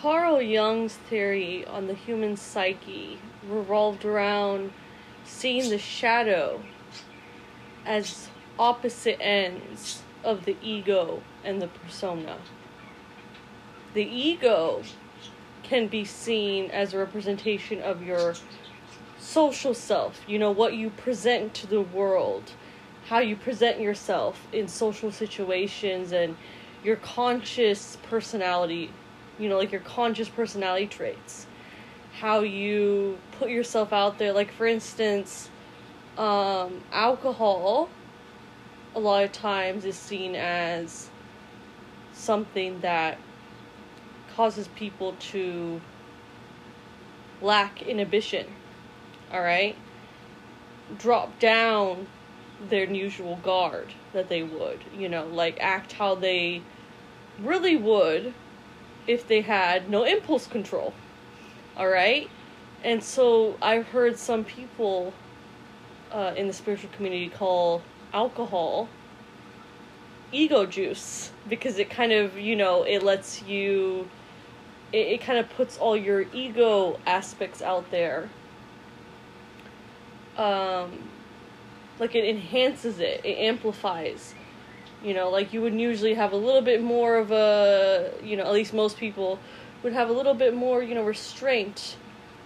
Carl Jung's theory on the human psyche revolved around seeing the shadow as opposite ends of the ego and the persona. The ego can be seen as a representation of your social self, you know, what you present to the world, how you present yourself in social situations, and your conscious personality, you know, like your conscious personality traits, how you put yourself out there. Like, for instance, um, alcohol a lot of times is seen as something that causes people to lack inhibition. All right? Drop down their usual guard that they would, you know, like act how they really would if they had no impulse control. All right? And so I've heard some people uh, in the spiritual community call alcohol ego juice because it kind of you know it lets you it, it kind of puts all your ego aspects out there um like it enhances it it amplifies you know like you would usually have a little bit more of a you know at least most people would have a little bit more you know restraint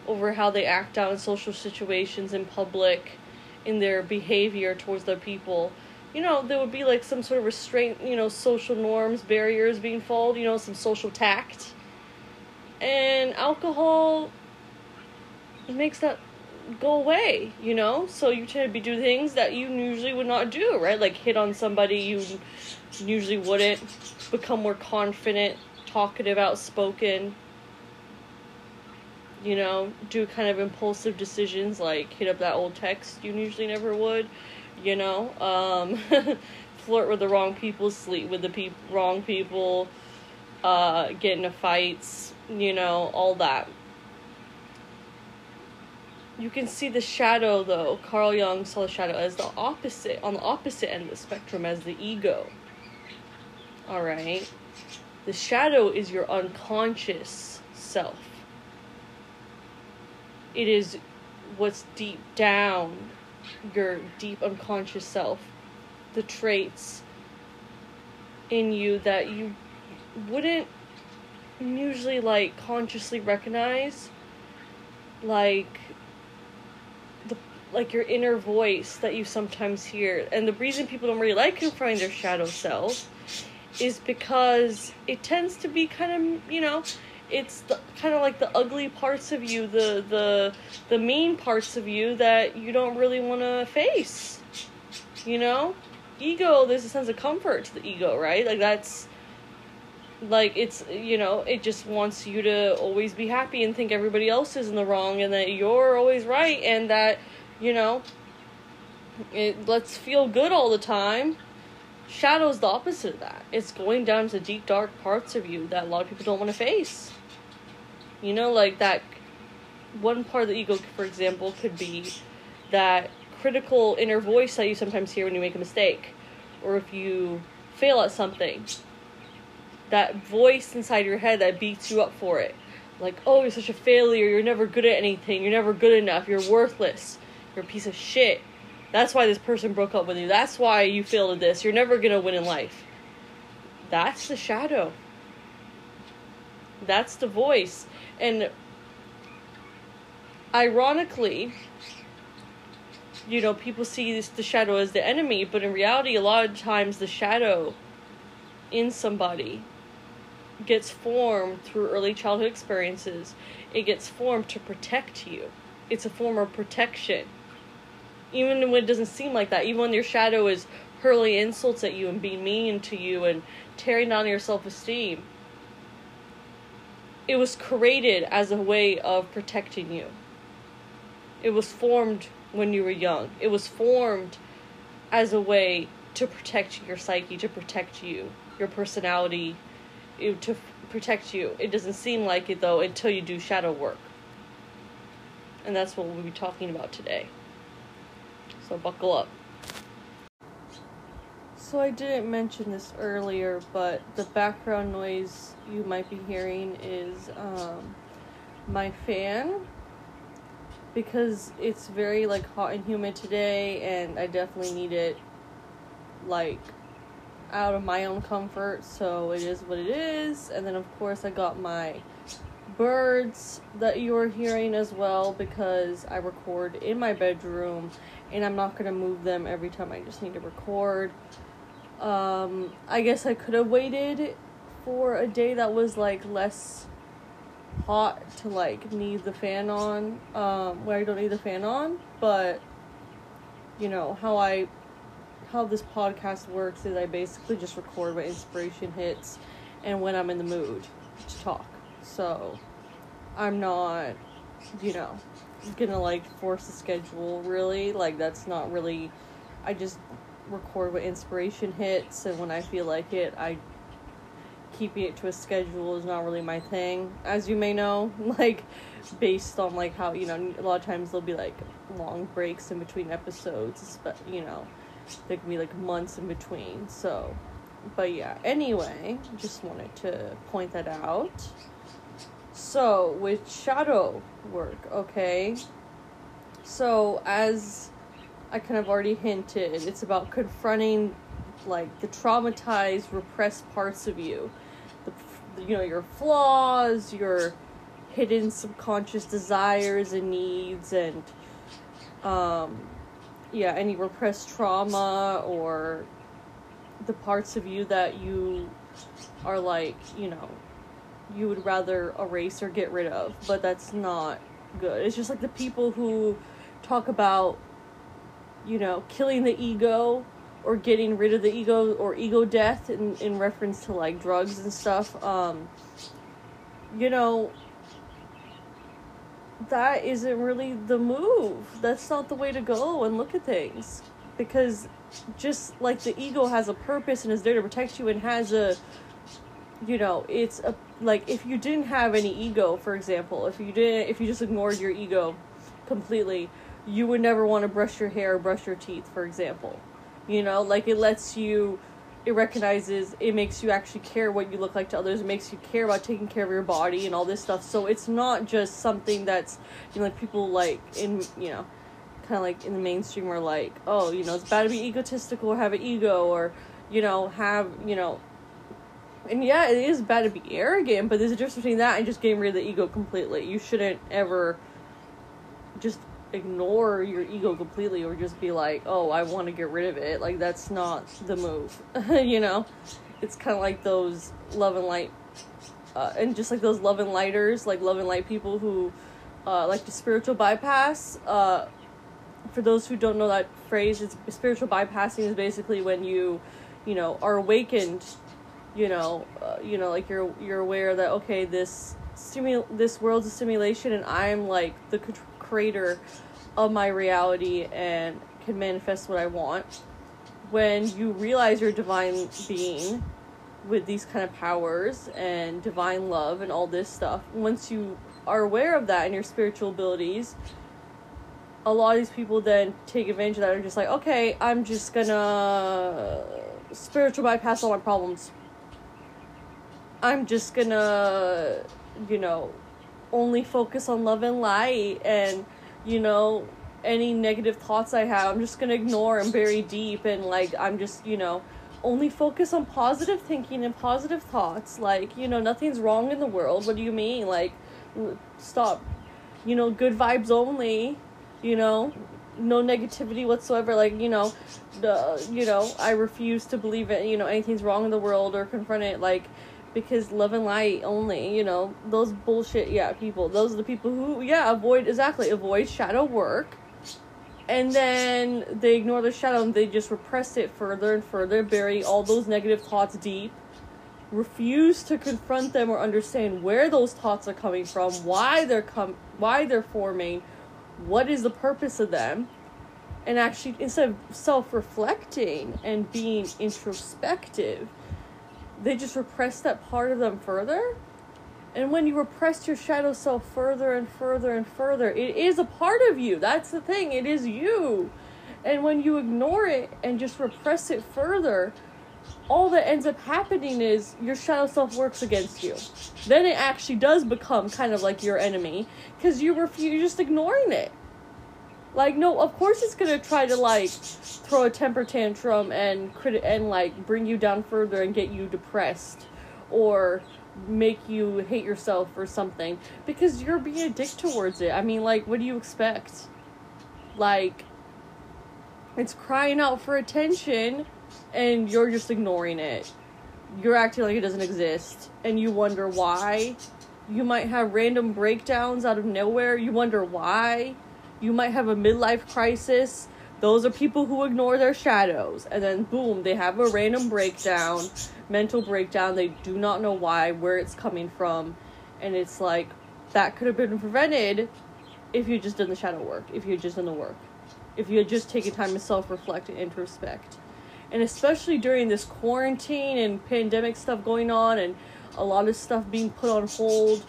over how they act out in social situations in public in their behavior towards their people. You know there would be like some sort of restraint you know social norms barriers being followed you know some social tact. And alcohol makes that go away you know? So you tend to be do things that you usually would not do right? Like hit on somebody you usually wouldn't become more confident talkative outspoken you know, do kind of impulsive decisions like hit up that old text you usually never would, you know, um, flirt with the wrong people, sleep with the pe- wrong people, uh, get into fights, you know, all that. You can see the shadow though. Carl Jung saw the shadow as the opposite, on the opposite end of the spectrum, as the ego. Alright? The shadow is your unconscious self it is what's deep down your deep unconscious self the traits in you that you wouldn't usually like consciously recognize like like your inner voice that you sometimes hear and the reason people don't really like confronting their shadow self is because it tends to be kind of you know it's the, kind of like the ugly parts of you, the the the mean parts of you that you don't really want to face. You know, ego. There's a sense of comfort to the ego, right? Like that's like it's you know it just wants you to always be happy and think everybody else is in the wrong and that you're always right and that you know it let's feel good all the time. Shadow's the opposite of that. It's going down to deep dark parts of you that a lot of people don't want to face. You know, like that one part of the ego, for example, could be that critical inner voice that you sometimes hear when you make a mistake, or if you fail at something. That voice inside your head that beats you up for it. Like, oh, you're such a failure, you're never good at anything, you're never good enough, you're worthless, you're a piece of shit. That's why this person broke up with you. That's why you failed at this. You're never gonna win in life. That's the shadow. That's the voice. And ironically, you know, people see this, the shadow as the enemy, but in reality, a lot of times the shadow in somebody gets formed through early childhood experiences. It gets formed to protect you. It's a form of protection. Even when it doesn't seem like that, even when your shadow is hurling insults at you and being mean to you and tearing down your self esteem, it was created as a way of protecting you. It was formed when you were young. It was formed as a way to protect your psyche, to protect you, your personality, to protect you. It doesn't seem like it though until you do shadow work. And that's what we'll be talking about today. So buckle up. so I didn't mention this earlier, but the background noise you might be hearing is um, my fan because it's very like hot and humid today, and I definitely need it like out of my own comfort. So it is what it is, and then of course I got my birds that you're hearing as well because I record in my bedroom and I'm not gonna move them every time I just need to record. Um, I guess I could have waited for a day that was like less hot to like need the fan on, um, where I don't need the fan on, but you know, how I how this podcast works is I basically just record when inspiration hits and when I'm in the mood to talk. So I'm not, you know, gonna like force a schedule really. Like that's not really I just record when inspiration hits and when I feel like it I keeping it to a schedule is not really my thing. As you may know like based on like how you know a lot of times there'll be like long breaks in between episodes but you know there can be like months in between so. But yeah anyway just wanted to point that out so with shadow work okay. So as i kind of already hinted it's about confronting like the traumatized repressed parts of you. The you know your flaws your hidden subconscious desires and needs and um yeah any repressed trauma or the parts of you that you are like you know you would rather erase or get rid of but that's not good. It's just like the people who talk about you know killing the ego or getting rid of the ego or ego death in, in reference to like drugs and stuff um you know that isn't really the move. That's not the way to go and look at things. Because just like the ego has a purpose and is there to protect you and has a you know it's a like if you didn't have any ego for example if you didn't if you just ignored your ego completely you would never want to brush your hair or brush your teeth for example. You know like it lets you it recognizes it makes you actually care what you look like to others. It makes you care about taking care of your body and all this stuff. So it's not just something that's you know like people like in you know kind of like in the mainstream are like oh you know it's bad to be egotistical or have an ego or you know have you know and yeah it is bad to be arrogant but there's a difference between that and just getting rid of the ego completely you shouldn't ever just ignore your ego completely or just be like, oh, I want to get rid of it. Like, that's not the move. you know? It's kind of like those love and light, uh, and just like those love and lighters, like love and light people who uh, like the spiritual bypass. Uh, for those who don't know that phrase, it's spiritual bypassing is basically when you, you know, are awakened. You know, uh, you know, like you're you're aware that okay, this simul this world's a simulation, and I'm like the creator of my reality and can manifest what I want. When you realize you're a divine being with these kind of powers and divine love and all this stuff, once you are aware of that and your spiritual abilities, a lot of these people then take advantage of that and are just like, okay, I'm just gonna spiritual bypass all my problems. I'm just gonna, you know, only focus on love and light and you know, any negative thoughts I have, I'm just gonna ignore and bury deep and like I'm just, you know, only focus on positive thinking and positive thoughts. Like, you know, nothing's wrong in the world. What do you mean? Like, stop. You know, good vibes only. You know, no negativity whatsoever. Like, you know, the you know, I refuse to believe it. You know, anything's wrong in the world or confront it. Like, because love and light only, you know, those bullshit, yeah, people. Those are the people who, yeah, avoid, exactly, avoid shadow work. And then they ignore the shadow and they just repress it further and further, bury all those negative thoughts deep, refuse to confront them or understand where those thoughts are coming from, why they're com- why they're forming, what is the purpose of them. And actually, instead of self reflecting and being introspective, they just repress that part of them further. And when you repress your shadow self further and further and further, it is a part of you. That's the thing. It is you. And when you ignore it and just repress it further, all that ends up happening is your shadow self works against you. Then it actually does become kind of like your enemy because you refuse, you're just ignoring it. Like no, of course it's gonna try to like throw a temper tantrum and crit and like bring you down further and get you depressed, or make you hate yourself or something because you're being a dick towards it. I mean, like, what do you expect? Like, it's crying out for attention and you're just ignoring it. You're acting like it doesn't exist and you wonder why. You might have random breakdowns out of nowhere. You wonder why. You might have a midlife crisis. Those are people who ignore their shadows. And then, boom, they have a random breakdown, mental breakdown. They do not know why, where it's coming from. And it's like, that could have been prevented if you just done the shadow work, if you just done the work, if you had just taken time to self reflect and introspect and especially during this quarantine and pandemic stuff going on and a lot of stuff being put on hold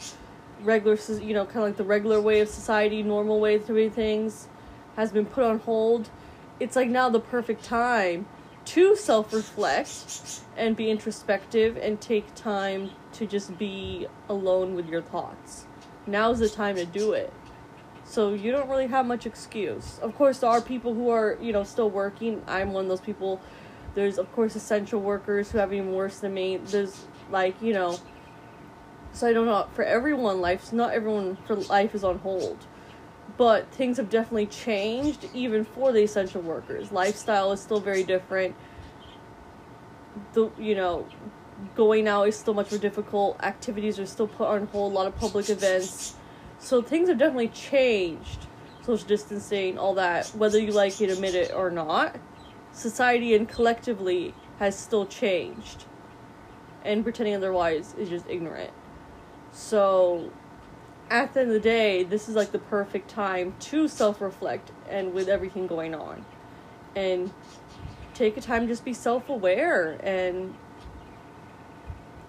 regular you know kind of like the regular way of society normal way of doing things has been put on hold. It's like now the perfect time to self-reflect and be introspective and take time to just be alone with your thoughts. Now's the time to do it. So you don't really have much excuse. Of course there are people who are you know still working. I'm one of those people. There's of course essential workers who have even worse than me. There's like you know. So I don't know. For everyone, life's not everyone for life is on hold, but things have definitely changed even for the essential workers. Lifestyle is still very different. The you know, going out is still much more difficult. Activities are still put on hold. A lot of public events, so things have definitely changed. Social distancing, all that, whether you like it, admit it or not society and collectively has still changed. And pretending otherwise is just ignorant. So, at the end of the day, this is like the perfect time to self reflect and with everything going on. And take a time just be self aware and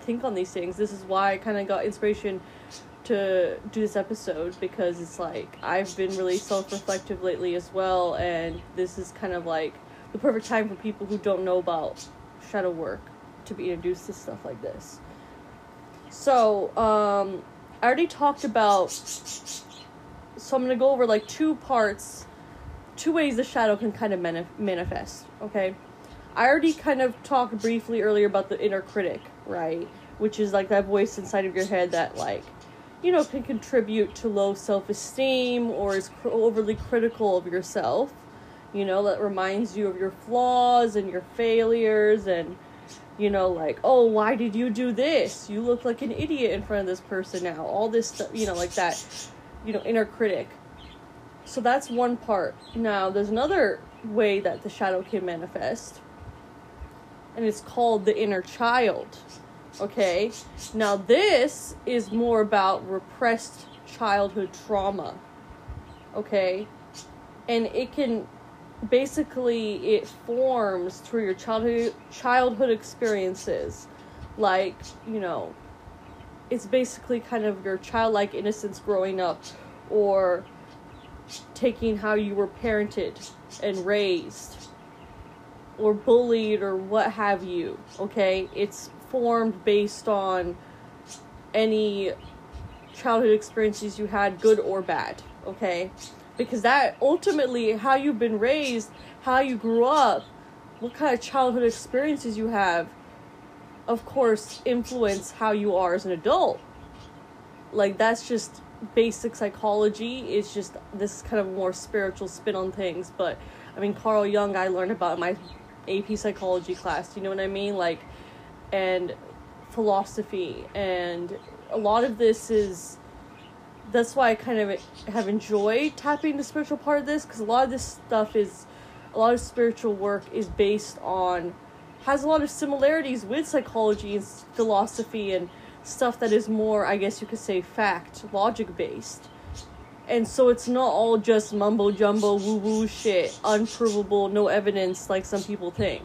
think on these things. This is why I kind of got inspiration to do this episode because it's like I've been really self reflective lately as well, and this is kind of like the perfect time for people who don't know about shadow work to be introduced to stuff like this. So, um, I already talked about. So I'm gonna go over like two parts, two ways the shadow can kind of manif- manifest. Okay, I already kind of talked briefly earlier about the inner critic, right? Which is like that voice inside of your head that like, you know, can contribute to low self esteem or is cr- overly critical of yourself you know, that reminds you of your flaws and your failures and you know, like, oh, why did you do this? You look like an idiot in front of this person now. All this stuff, you know, like that, you know, inner critic. So that's one part. Now, there's another way that the shadow can manifest, and it's called the inner child. Okay? Now, this is more about repressed childhood trauma. Okay? And it can basically it forms through your childhood childhood experiences. Like you know it's basically kind of your childlike innocence growing up or taking how you were parented and raised or bullied or what have you okay? It's formed based on any childhood experiences you had good or bad okay because that ultimately how you've been raised, how you grew up, what kind of childhood experiences you have, of course, influence how you are as an adult. Like that's just basic psychology. It's just this kind of more spiritual spin on things. But I mean, Carl Jung, I learned about in my AP psychology class. You know what I mean? Like, and philosophy, and a lot of this is that's why I kind of have enjoyed tapping the spiritual part of this because a lot of this stuff is a lot of spiritual work is based on has a lot of similarities with psychology and philosophy and stuff that is more I guess you could say fact logic based. And so it's not all just mumbo jumbo woo woo shit, unprovable, no evidence like some people think.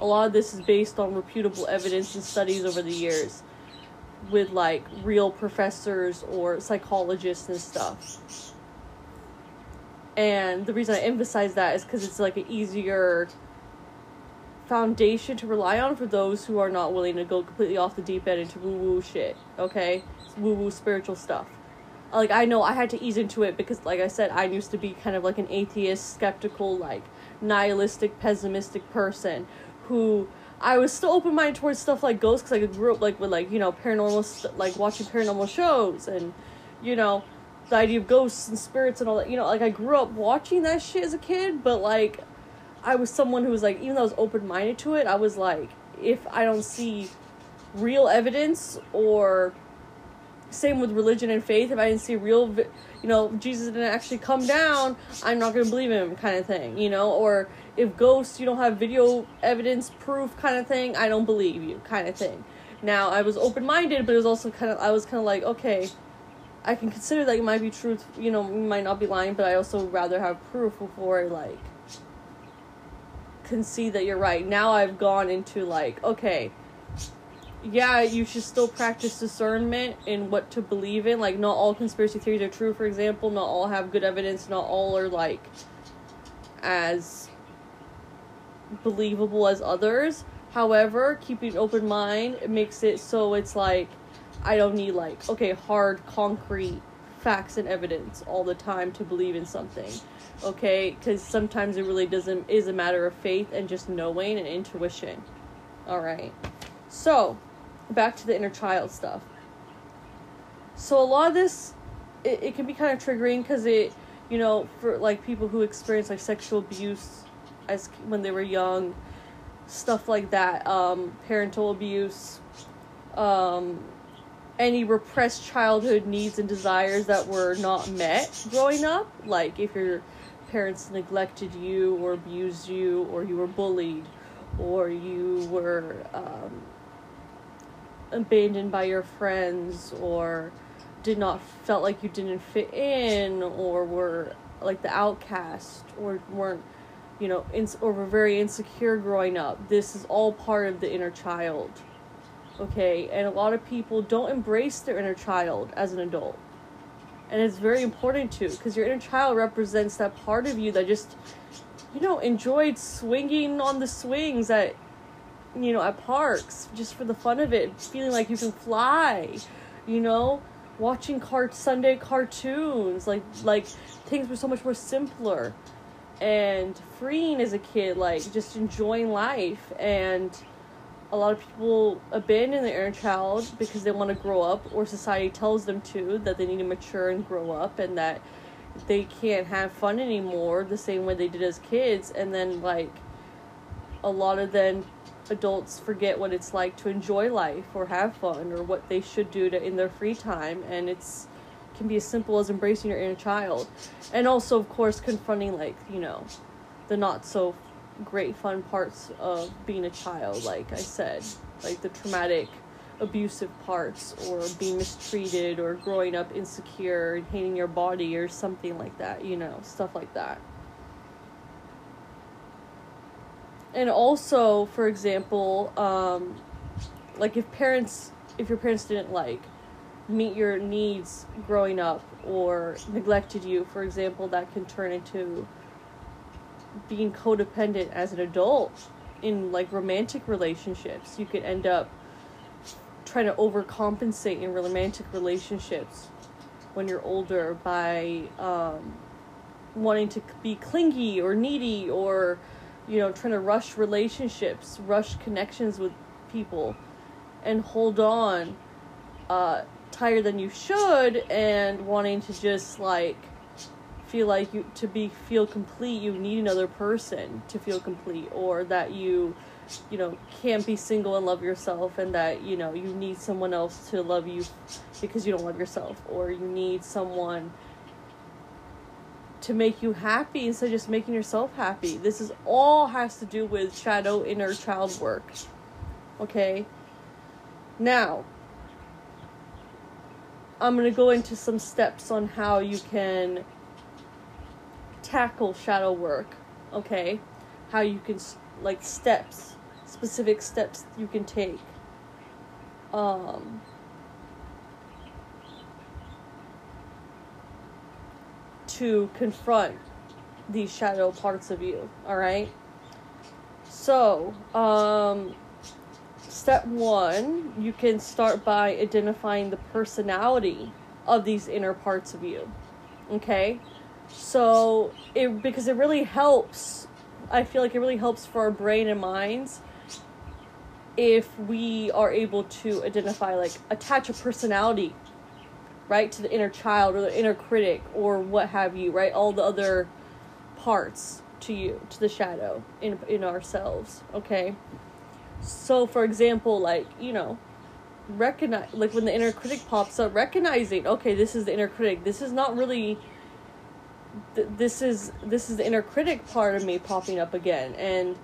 A lot of this is based on reputable evidence and studies over the years with like real professors or psychologists and stuff. And the reason I emphasize that is because it's like an easier foundation to rely on for those who are not willing to go completely off the deep end into woo woo shit, okay? Woo woo spiritual stuff. Like, I know I had to ease into it because, like I said, I used to be kind of like an atheist, skeptical, like nihilistic, pessimistic person who I was still open minded towards stuff like ghosts because I grew up like with like you know paranormal st- like watching paranormal shows and you know the idea of ghosts and spirits and all that. You know, like I grew up watching that shit as a kid, but like I was someone who was like even though I was open minded to it, I was like if I don't see real evidence or same with religion and faith. If i didn't see real you know jesus didn't actually come down i'm not going to believe him kind of thing you know? Or if ghosts you don't have video evidence proof kind of thing i don't believe you kind of thing. Now i was open-minded but it was also kind of i was kind of like okay i can consider that you might be truth you know you might not be lying but i also rather have proof before i like concede that you're right. Now i've gone into like okay yeah, you should still practice discernment in what to believe in. Like, not all conspiracy theories are true, for example. Not all have good evidence. Not all are, like, as believable as others. However, keeping an open mind it makes it so it's like, I don't need, like, okay, hard, concrete facts and evidence all the time to believe in something. Okay? Because sometimes it really doesn't, is a matter of faith and just knowing and intuition. Alright. So, back to the inner child stuff. So a lot of this, it, it can be kind of triggering because it, you know, for like people who experience like sexual abuse as when they were young, stuff like that, um, parental abuse, um, any repressed childhood needs and desires that were not met growing up, like if your parents neglected you or abused you or you were bullied or you were um, abandoned by your friends or did not felt like you didn't fit in or were like the outcast or weren't you know ins- or were very insecure growing up. This is all part of the inner child okay? And a lot of people don't embrace their inner child as an adult. And it's very important to because your inner child represents that part of you that just you know enjoyed swinging on the swings at you know, at parks just for the fun of it, feeling like you can fly, you know, watching cart Sunday cartoons, like like things were so much more simpler. And freeing as a kid, like just enjoying life. And a lot of people abandon their inner child because they want to grow up or society tells them to that they need to mature and grow up and that they can't have fun anymore the same way they did as kids. And then like a lot of then adults forget what it's like to enjoy life or have fun or what they should do to in their free time and it's can be as simple as embracing your inner child. And also of course confronting like you know the not so great fun parts of being a child like i said like the traumatic abusive parts or being mistreated or growing up insecure and hating your body or something like that you know stuff like that and also for example um, like if parents if your parents didn't like meet your needs growing up or neglected you for example that can turn into being codependent as an adult in like romantic relationships. You could end up trying to overcompensate in romantic relationships when you're older by um, wanting to be clingy or needy or you know, trying to rush relationships, rush connections with people, and hold on uh, tighter than you should, and wanting to just like feel like you to be feel complete, you need another person to feel complete, or that you, you know, can't be single and love yourself, and that you know you need someone else to love you because you don't love yourself, or you need someone to make you happy instead of just making yourself happy. This is all has to do with shadow inner child work. Okay? Now, I'm going to go into some steps on how you can tackle shadow work. Okay? How you can like steps, specific steps you can take. Um to confront these shadow parts of you, all right? So, um, step one, you can start by identifying the personality of these inner parts of you, okay? So, it because it really helps. I feel like it really helps for our brain and minds if we are able to identify, like, attach a personality right to the inner child or the inner critic or what have you right all the other parts to you to the shadow in in ourselves okay? So for example like you know recognize like when the inner critic pops up recognizing okay this is the inner critic. This is not really th- this is this is the inner critic part of me popping up again. And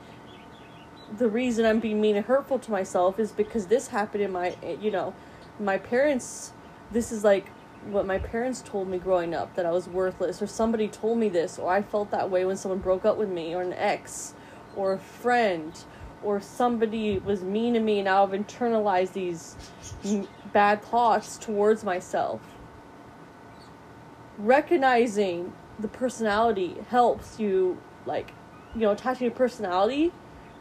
the reason i'm being mean and hurtful to myself is because this happened in my you know my parents this is like what my parents told me growing up that I was worthless, or somebody told me this, or I felt that way when someone broke up with me, or an ex, or a friend, or somebody was mean to me, and I've internalized these bad thoughts towards myself. Recognizing the personality helps you, like, you know, attaching a personality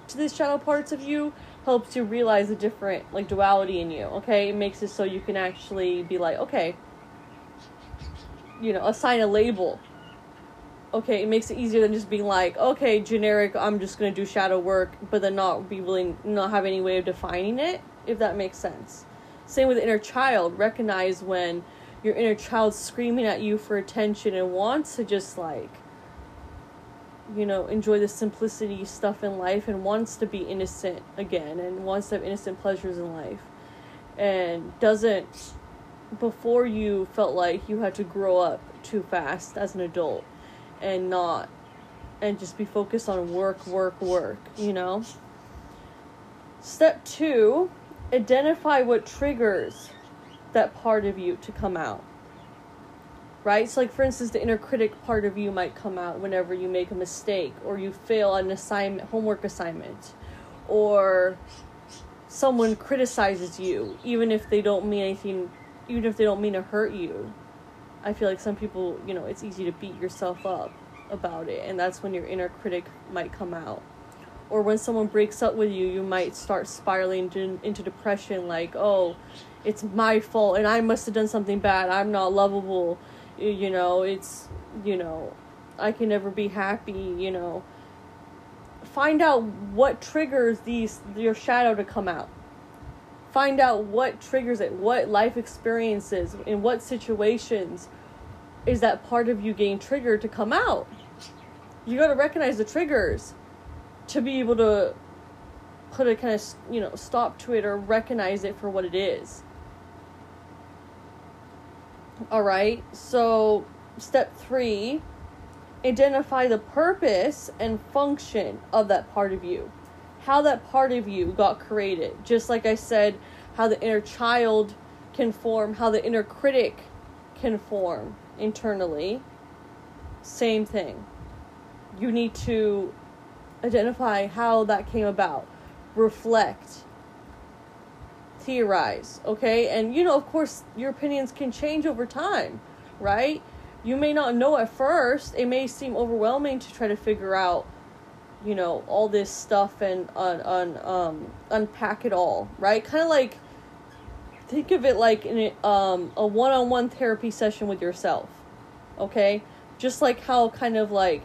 to these shadow parts of you helps you realize the different like duality in you okay? It makes it so you can actually be like okay you know assign a label okay? It makes it easier than just being like okay generic i'm just to do shadow work but then not be willing not have any way of defining it if that makes sense. Same with inner child. Recognize when your inner child's screaming at you for attention and wants to just like you know, enjoy the simplicity stuff in life and wants to be innocent again and wants to have innocent pleasures in life. And doesn't before you felt like you had to grow up too fast as an adult and not and just be focused on work work work you know? Step 2 identify what triggers that part of you to come out right? So, like for instance, the inner critic part of you might come out whenever you make a mistake or you fail an assignment, homework assignment, or someone criticizes you, even if they don't mean anything, even if they don't mean to hurt you. I feel like some people, you know, it's easy to beat yourself up about it, and that's when your inner critic might come out. Or when someone breaks up with you, you might start spiraling into, into depression, like, oh, it's my fault and I must have done something bad. I'm not lovable you know it's you know i can never be happy you know. Find out what triggers these your shadow to come out. Find out what triggers it what life experiences in what situations is that part of you getting triggered to come out. You got to recognize the triggers to be able to put a kind of you know stop to it or recognize it for what it is all right, so step three identify the purpose and function of that part of you. How that part of you got created. Just like I said, how the inner child can form, how the inner critic can form internally. Same thing. You need to identify how that came about, reflect, theorize, okay? And you know, of course, your opinions can change over time, right? You may not know at first. It may seem overwhelming to try to figure out, you know, all this stuff and un, un, um, unpack it all, right? Kind of like think of it like in a, um, a one-on-one therapy session with yourself, okay? Just like how kind of like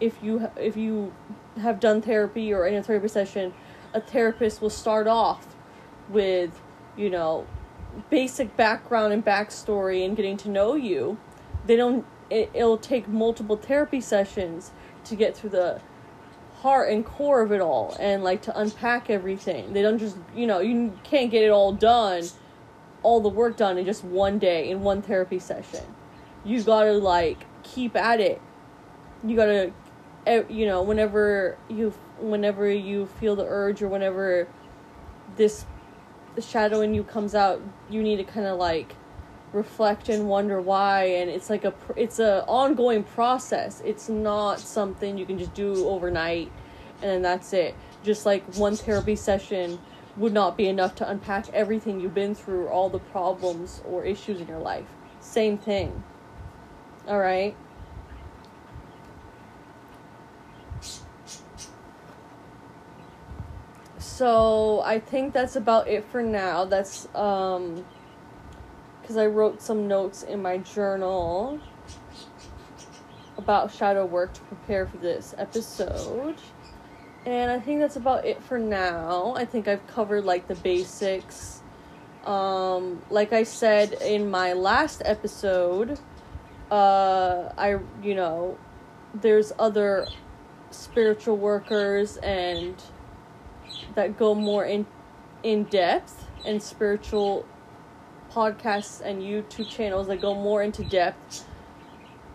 if you if you have done therapy or in a therapy session, a therapist will start off with, you know, basic background and backstory and getting to know you. They don't, it, it'll take multiple therapy sessions to get through the heart and core of it all and like to unpack everything. They don't just, you know, you can't get it all done, all the work done in just one day in one therapy session. You gotta like keep at it. You gotta, you know, whenever you, whenever you feel the urge or whenever this the shadow in you comes out, you need to kind of like reflect and wonder why and it's like a it's a ongoing process. It's not something you can just do overnight and then that's it. Just like one therapy session would not be enough to unpack everything you've been through all the problems or issues in your life. Same thing. All right so I think that's about it for now. That's um because I wrote some notes in my journal about shadow work to prepare for this episode. And I think that's about it for now. I think I've covered like the basics. Um, like I said in my last episode, uh, I, you know, there's other spiritual workers and that go more in in depth and spiritual podcasts and YouTube channels that go more into depth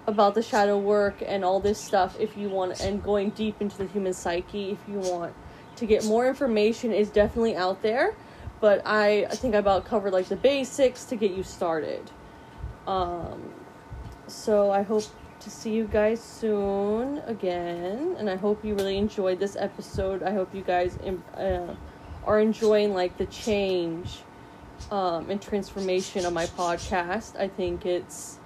about the shadow work and all this stuff if you want and going deep into the human psyche if you want to get more information is definitely out there but i i think i about covered like the basics to get you started. Um so i hope to see you guys soon again and i hope you really enjoyed this episode. I hope you guys uh, are enjoying like the change um, and transformation of my podcast. I think it's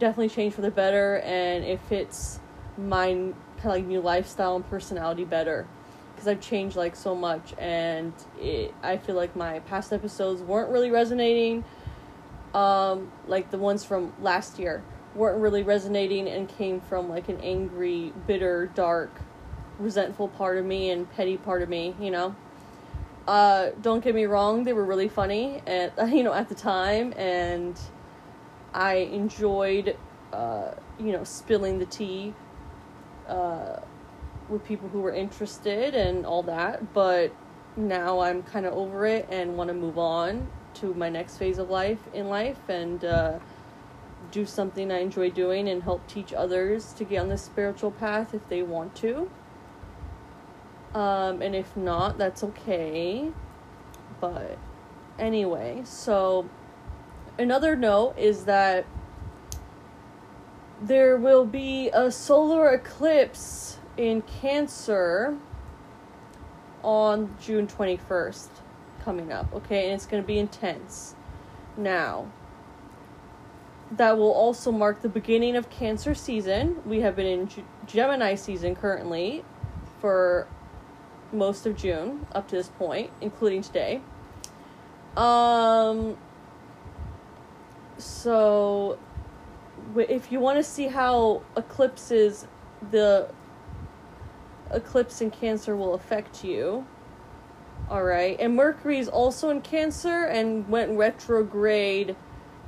definitely changed for the better and it fits my kind of like new lifestyle and personality better because I've changed like so much and it, I feel like my past episodes weren't really resonating um like the ones from last year weren't really resonating and came from like an angry, bitter, dark, resentful part of me and petty part of me, you know. Uh, don't get me wrong, they were really funny at you know at the time and I enjoyed, uh, you know, spilling the tea uh, with people who were interested and all that. But now I'm kind of over it and want to move on to my next phase of life in life and uh, do something I enjoy doing and help teach others to get on the spiritual path if they want to. Um, and if not, that's okay. But anyway, so another note is that there will be a solar eclipse in Cancer on June 21st coming up, okay? And it's going to be intense. Now, that will also mark the beginning of Cancer season. We have been in G- Gemini season currently for most of June up to this point, including today. Um so if you want to see how eclipses the eclipse in cancer will affect you all right and mercury is also in cancer and went retrograde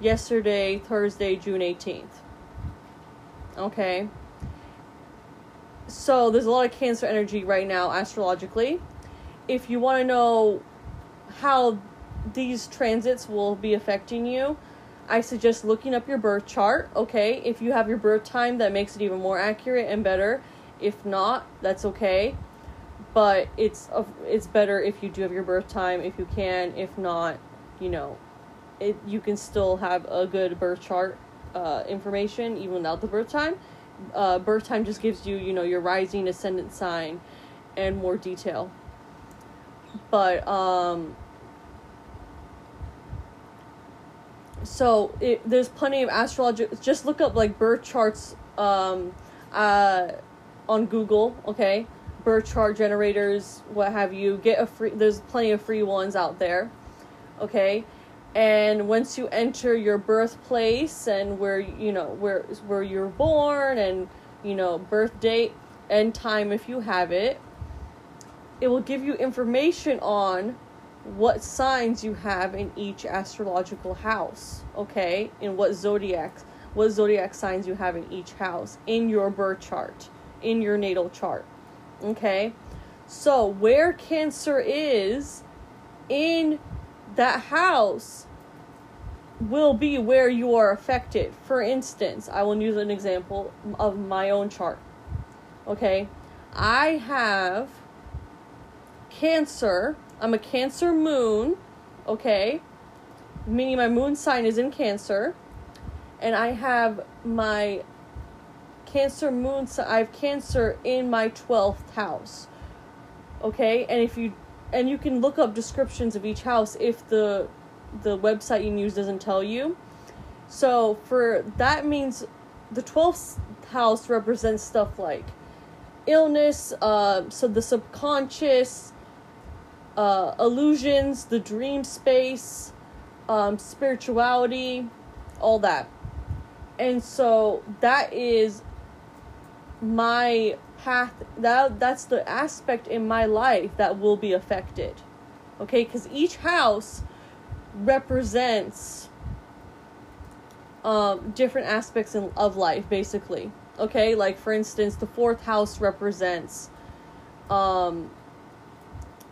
yesterday thursday june 18th okay so there's a lot of cancer energy right now astrologically if you want to know how these transits will be affecting you I suggest looking up your birth chart, okay? If you have your birth time, that makes it even more accurate and better. If not, that's okay. But it's it's better if you do have your birth time if you can. If not, you know, it you can still have a good birth chart uh, information even without the birth time. Uh, birth time just gives you, you know, your rising ascendant sign and more detail. But um so it, there's plenty of astrology. Just look up like birth charts um, uh, on Google. Okay, birth chart generators, what have you. Get a free. There's plenty of free ones out there. Okay, and once you enter your birthplace and where you know where where you're born and you know birth date and time if you have it, it will give you information on what signs you have in each astrological house, okay? In what zodiacs, what zodiac signs you have in each house in your birth chart, in your natal chart, okay? So, where Cancer is in that house will be where you are affected. For instance, I will use an example of my own chart. Okay? I have Cancer I'm a Cancer moon, okay? Meaning my moon sign is in Cancer. And I have my Cancer moon, so I have Cancer in my 12th house. Okay? And if you and you can look up descriptions of each house if the the website you use doesn't tell you. So for that means the 12th house represents stuff like illness, uh, so the subconscious, uh, illusions, the dream space, um, spirituality, all that. And so that is my path that that's the aspect in my life that will be affected. Okay? Cuz each house represents um, different aspects in, of life basically. Okay? Like for instance, the fourth house represents um,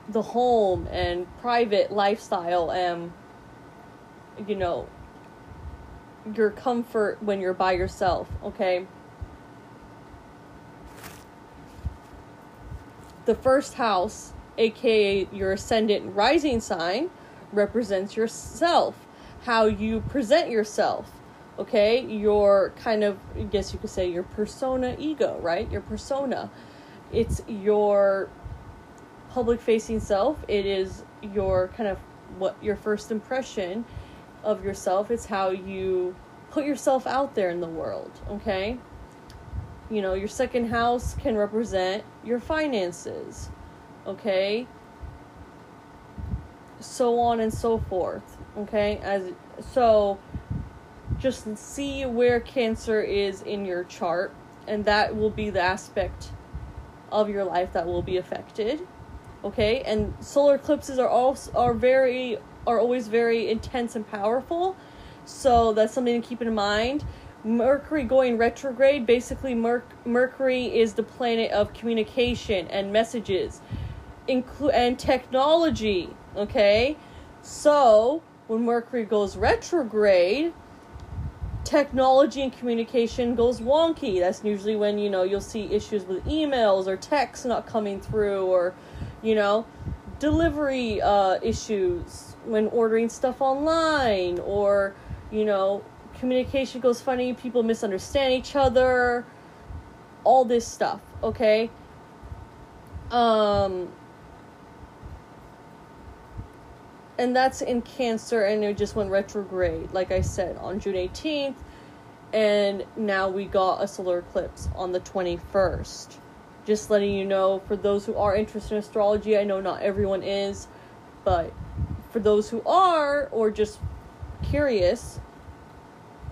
the home and private lifestyle and you know your comfort when you're by yourself, okay? The first house, aka your ascendant rising sign, represents yourself, how you present yourself, okay? Your kind of, I guess you could say, your persona ego, right? Your persona. It's your public facing self, it is your kind of what your first impression of yourself. It's how you put yourself out there in the world, okay? You know, your second house can represent your finances, okay? So on and so forth, okay? As so just see where cancer is in your chart and that will be the aspect of your life that will be affected. Okay? And solar eclipses are also are very are always very intense and powerful. So that's something to keep in mind. Mercury going retrograde, basically Merc- Mercury is the planet of communication and messages inclu- and technology, okay? So, when Mercury goes retrograde, technology and communication goes wonky. That's usually when, you know, you'll see issues with emails or texts not coming through or, you know, delivery uh, issues when ordering stuff online or you know communication goes funny people misunderstand each other all this stuff okay? Um and that's in cancer and it just went retrograde like i said on june 18th and now we got a solar eclipse on the 21st just letting you know for those who are interested in astrology i know not everyone is but for those who are or just curious,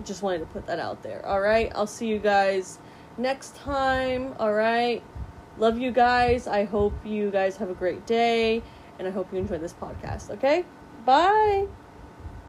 just wanted to put that out there. All right, I'll see you guys next time. All right, love you guys. I hope you guys have a great day, and I hope you enjoy this podcast. Okay, bye.